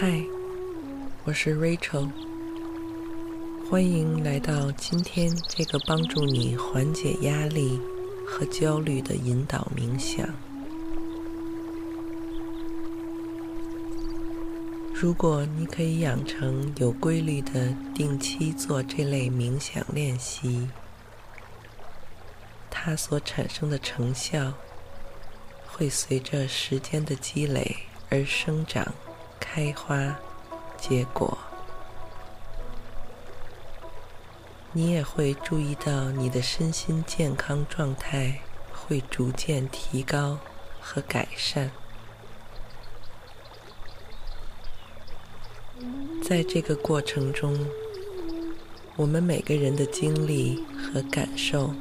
嗨，我是 Rachel，欢迎来到今天这个帮助你缓解压力和焦虑的引导冥想。如果你可以养成有规律的定期做这类冥想练习，它所产生的成效会随着时间的积累而生长。开花结果，你也会注意到你的身心健康状态会逐渐提高和改善。在这个过程中，我们每个人的经历和感受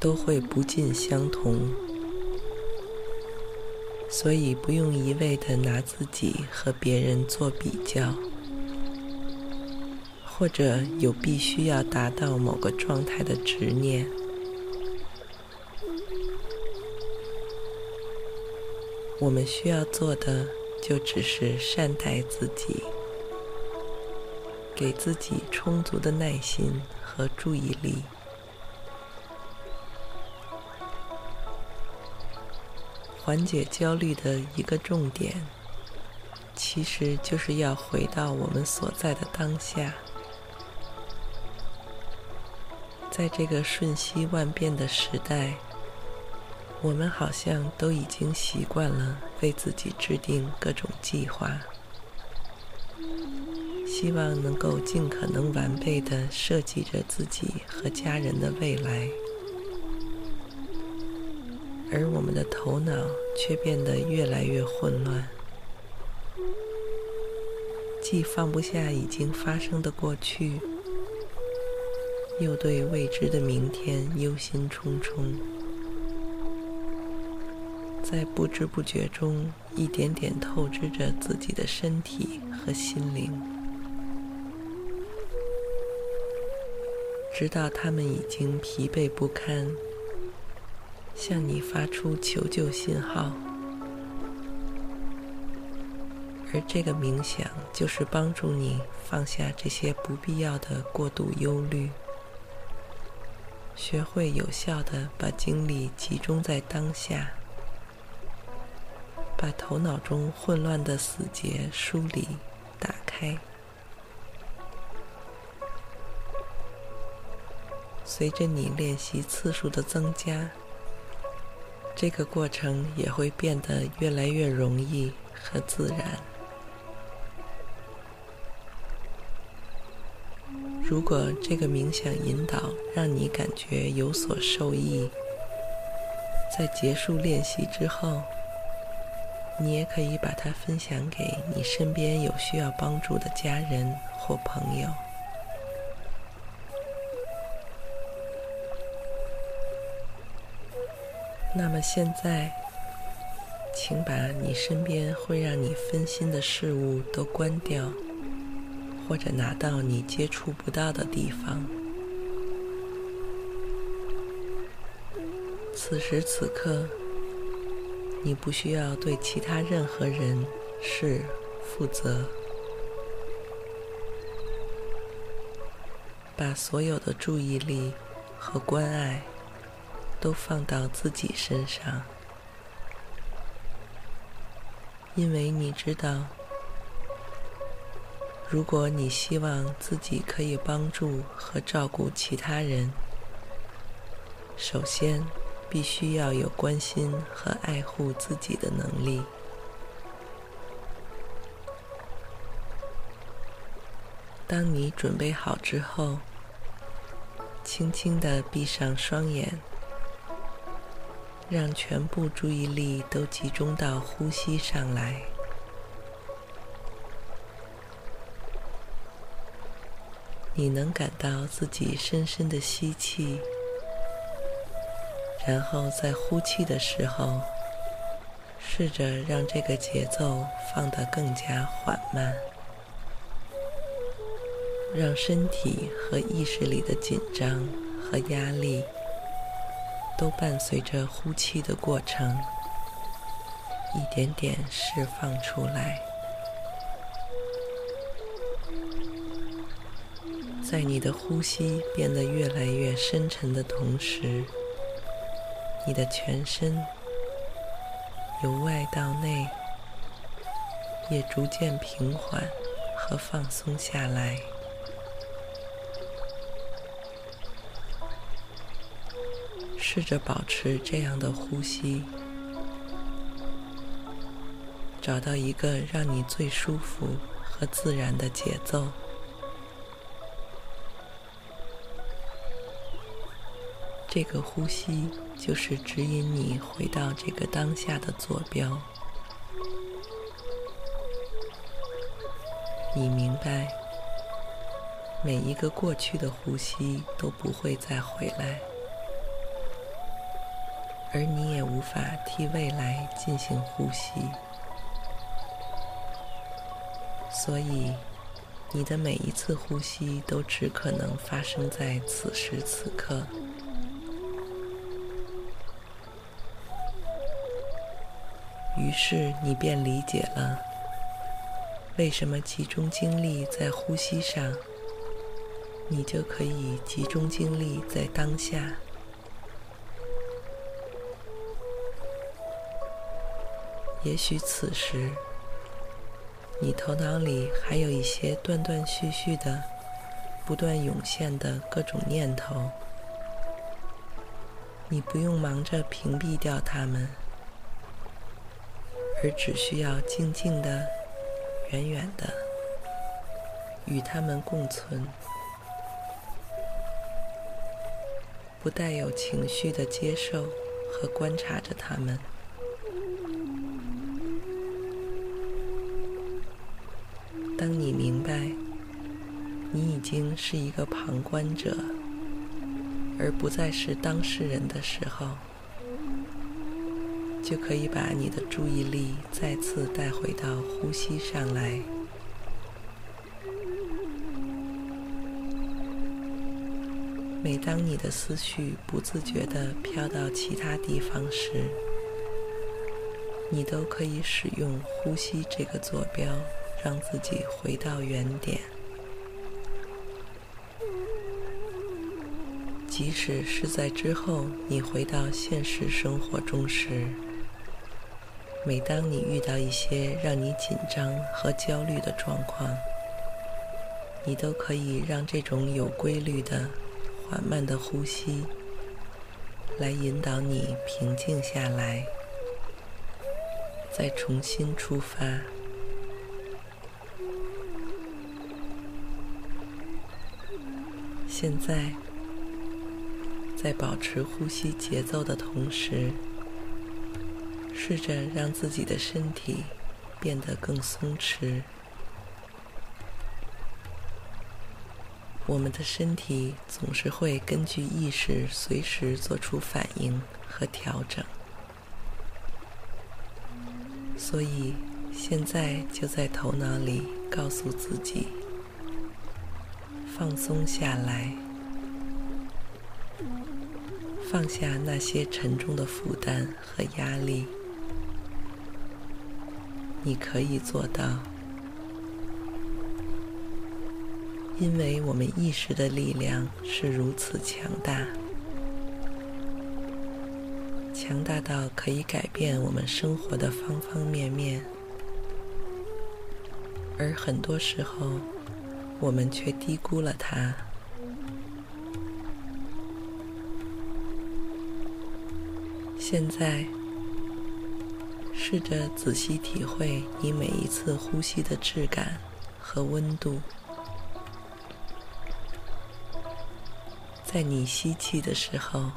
都会不尽相同。所以不用一味的拿自己和别人做比较，或者有必须要达到某个状态的执念。我们需要做的就只是善待自己，给自己充足的耐心和注意力。缓解焦虑的一个重点，其实就是要回到我们所在的当下。在这个瞬息万变的时代，我们好像都已经习惯了为自己制定各种计划，希望能够尽可能完备的设计着自己和家人的未来。而我们的头脑却变得越来越混乱，既放不下已经发生的过去，又对未知的明天忧心忡忡，在不知不觉中一点点透支着自己的身体和心灵，直到他们已经疲惫不堪。向你发出求救信号，而这个冥想就是帮助你放下这些不必要的过度忧虑，学会有效的把精力集中在当下，把头脑中混乱的死结梳理、打开。随着你练习次数的增加，这个过程也会变得越来越容易和自然。如果这个冥想引导让你感觉有所受益，在结束练习之后，你也可以把它分享给你身边有需要帮助的家人或朋友。那么现在，请把你身边会让你分心的事物都关掉，或者拿到你接触不到的地方。此时此刻，你不需要对其他任何人事负责，把所有的注意力和关爱。都放到自己身上，因为你知道，如果你希望自己可以帮助和照顾其他人，首先必须要有关心和爱护自己的能力。当你准备好之后，轻轻地闭上双眼。让全部注意力都集中到呼吸上来。你能感到自己深深的吸气，然后在呼气的时候，试着让这个节奏放得更加缓慢，让身体和意识里的紧张和压力。都伴随着呼气的过程，一点点释放出来。在你的呼吸变得越来越深沉的同时，你的全身由外到内也逐渐平缓和放松下来。试着保持这样的呼吸，找到一个让你最舒服和自然的节奏。这个呼吸就是指引你回到这个当下的坐标。你明白，每一个过去的呼吸都不会再回来。而你也无法替未来进行呼吸，所以你的每一次呼吸都只可能发生在此时此刻。于是你便理解了，为什么集中精力在呼吸上，你就可以集中精力在当下。也许此时，你头脑里还有一些断断续续的、不断涌现的各种念头，你不用忙着屏蔽掉它们，而只需要静静的、远远的与它们共存，不带有情绪的接受和观察着它们。当你明白，你已经是一个旁观者，而不再是当事人的时候，就可以把你的注意力再次带回到呼吸上来。每当你的思绪不自觉地飘到其他地方时，你都可以使用呼吸这个坐标。让自己回到原点，即使是在之后你回到现实生活中时，每当你遇到一些让你紧张和焦虑的状况，你都可以让这种有规律的、缓慢的呼吸来引导你平静下来，再重新出发。现在，在保持呼吸节奏的同时，试着让自己的身体变得更松弛。我们的身体总是会根据意识随时做出反应和调整，所以现在就在头脑里告诉自己。放松下来，放下那些沉重的负担和压力。你可以做到，因为我们意识的力量是如此强大，强大到可以改变我们生活的方方面面，而很多时候，我们却低估了它。现在，试着仔细体会你每一次呼吸的质感和温度。在你吸气的时候，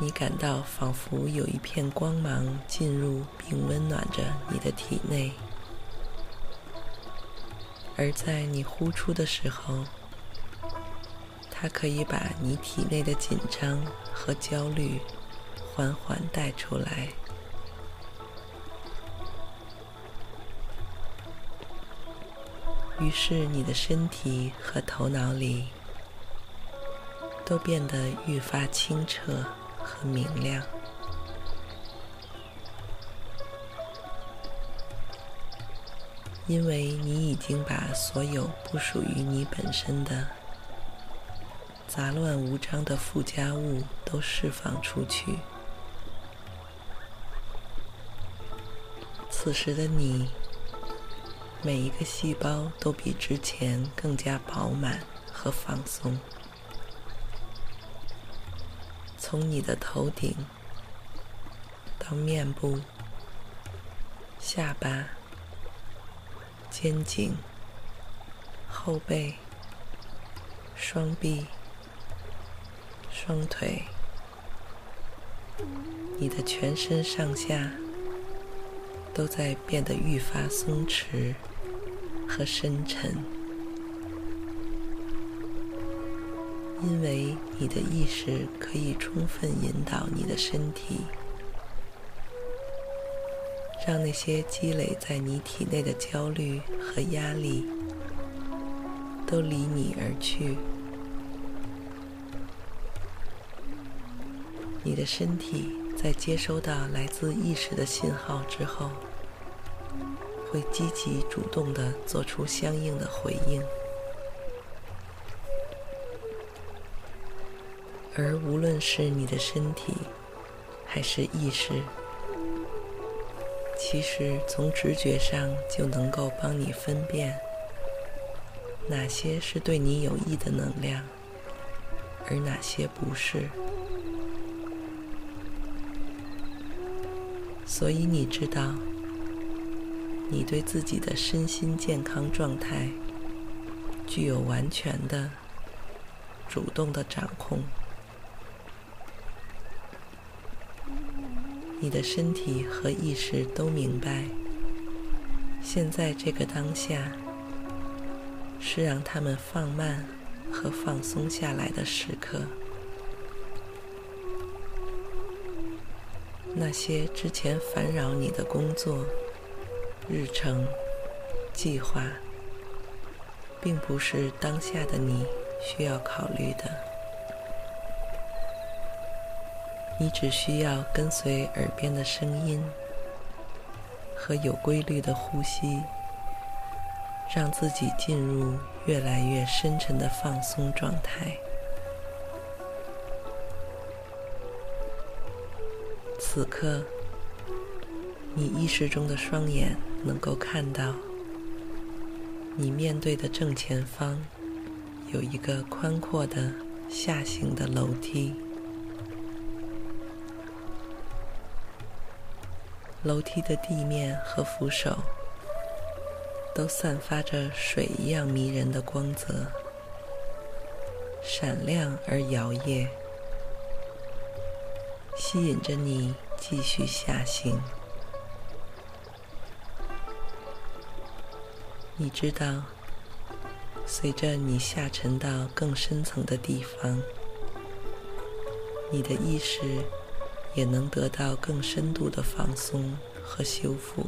你感到仿佛有一片光芒进入并温暖着你的体内，而在你呼出的时候，它可以把你体内的紧张和焦虑缓缓带出来。于是，你的身体和头脑里都变得愈发清澈。和明亮，因为你已经把所有不属于你本身的杂乱无章的附加物都释放出去。此时的你，每一个细胞都比之前更加饱满和放松。从你的头顶到面部、下巴、肩颈、后背、双臂、双腿，你的全身上下都在变得愈发松弛和深沉。因为你的意识可以充分引导你的身体，让那些积累在你体内的焦虑和压力都离你而去。你的身体在接收到来自意识的信号之后，会积极主动地做出相应的回应。而无论是你的身体，还是意识，其实从直觉上就能够帮你分辨哪些是对你有益的能量，而哪些不是。所以你知道，你对自己的身心健康状态具有完全的、主动的掌控。你的身体和意识都明白，现在这个当下是让他们放慢和放松下来的时刻。那些之前烦扰你的工作、日程、计划，并不是当下的你需要考虑的。你只需要跟随耳边的声音和有规律的呼吸，让自己进入越来越深沉的放松状态。此刻，你意识中的双眼能够看到，你面对的正前方有一个宽阔的下行的楼梯。楼梯的地面和扶手都散发着水一样迷人的光泽，闪亮而摇曳，吸引着你继续下行。你知道，随着你下沉到更深层的地方，你的意识。也能得到更深度的放松和修复。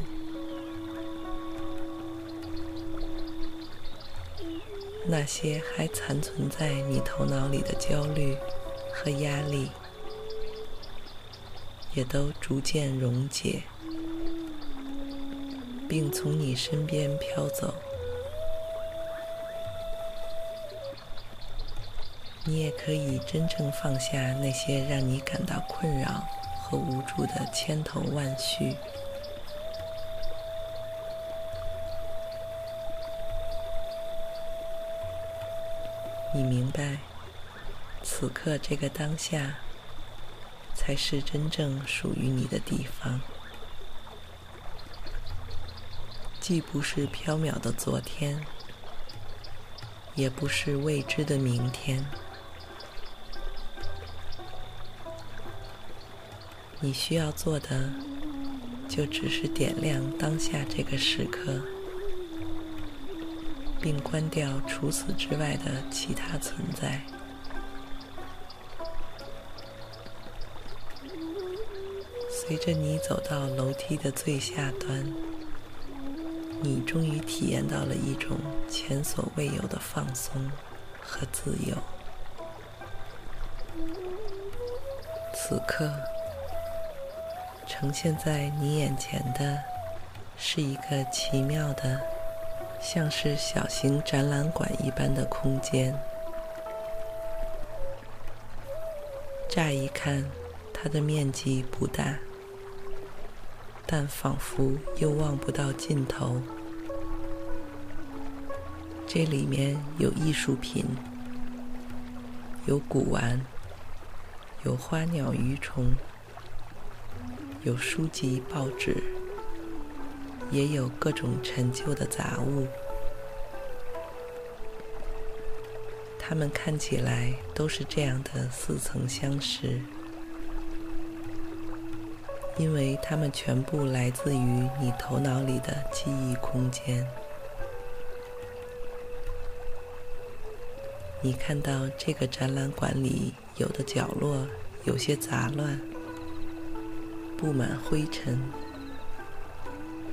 那些还残存在你头脑里的焦虑和压力，也都逐渐溶解，并从你身边飘走。你也可以真正放下那些让你感到困扰和无助的千头万绪。你明白，此刻这个当下，才是真正属于你的地方，既不是缥缈的昨天，也不是未知的明天。你需要做的，就只是点亮当下这个时刻，并关掉除此之外的其他存在。随着你走到楼梯的最下端，你终于体验到了一种前所未有的放松和自由。此刻，呈现在你眼前的是一个奇妙的，像是小型展览馆一般的空间。乍一看，它的面积不大。但仿佛又望不到尽头。这里面有艺术品，有古玩，有花鸟鱼虫，有书籍报纸，也有各种陈旧的杂物。它们看起来都是这样的似曾相识。因为它们全部来自于你头脑里的记忆空间。你看到这个展览馆里有的角落有些杂乱，布满灰尘，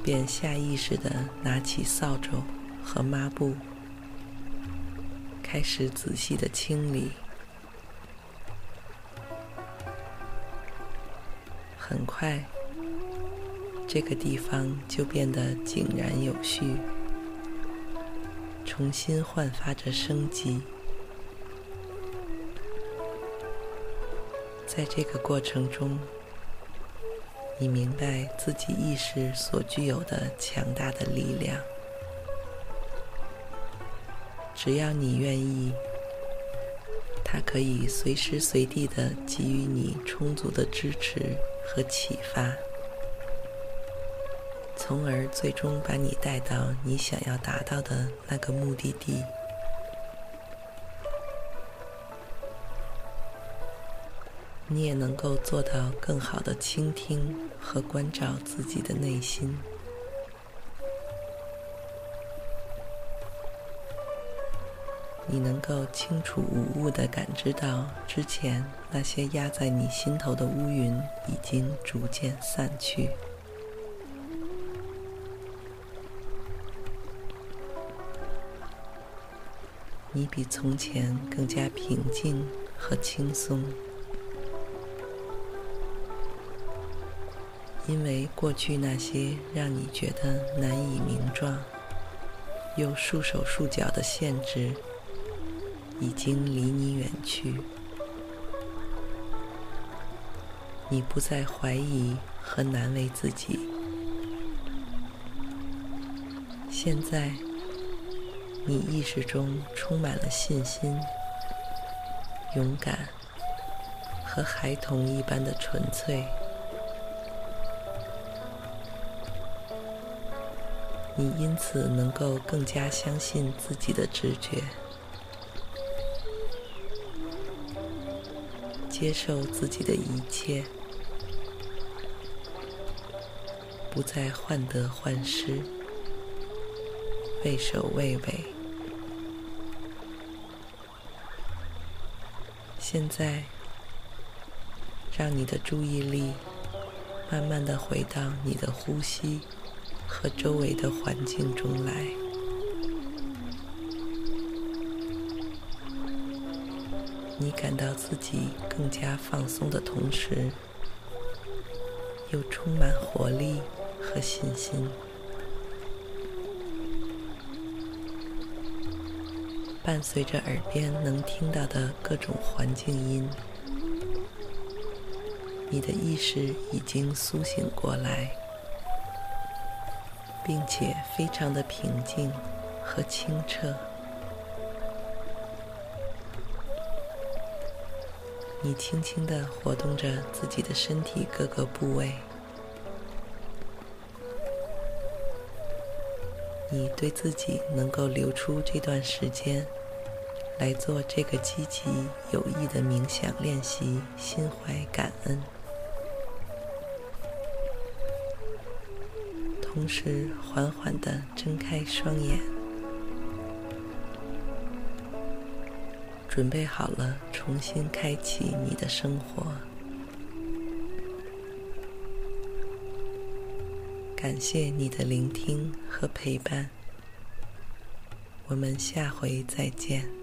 便下意识地拿起扫帚和抹布，开始仔细地清理。很快，这个地方就变得井然有序，重新焕发着生机。在这个过程中，你明白自己意识所具有的强大的力量。只要你愿意，它可以随时随地的给予你充足的支持。和启发，从而最终把你带到你想要达到的那个目的地。你也能够做到更好的倾听和关照自己的内心。你能够清楚无误地感知到，之前那些压在你心头的乌云已经逐渐散去。你比从前更加平静和轻松，因为过去那些让你觉得难以名状又束手束脚的限制。已经离你远去，你不再怀疑和难为自己。现在，你意识中充满了信心、勇敢和孩童一般的纯粹。你因此能够更加相信自己的直觉。接受自己的一切，不再患得患失，畏首畏尾。现在，让你的注意力慢慢的回到你的呼吸和周围的环境中来。你感到自己更加放松的同时，又充满活力和信心。伴随着耳边能听到的各种环境音，你的意识已经苏醒过来，并且非常的平静和清澈。你轻轻的活动着自己的身体各个部位，你对自己能够留出这段时间来做这个积极有益的冥想练习，心怀感恩。同时缓缓的睁开双眼，准备好了重新开启你的生活。感谢你的聆听和陪伴，我们下回再见。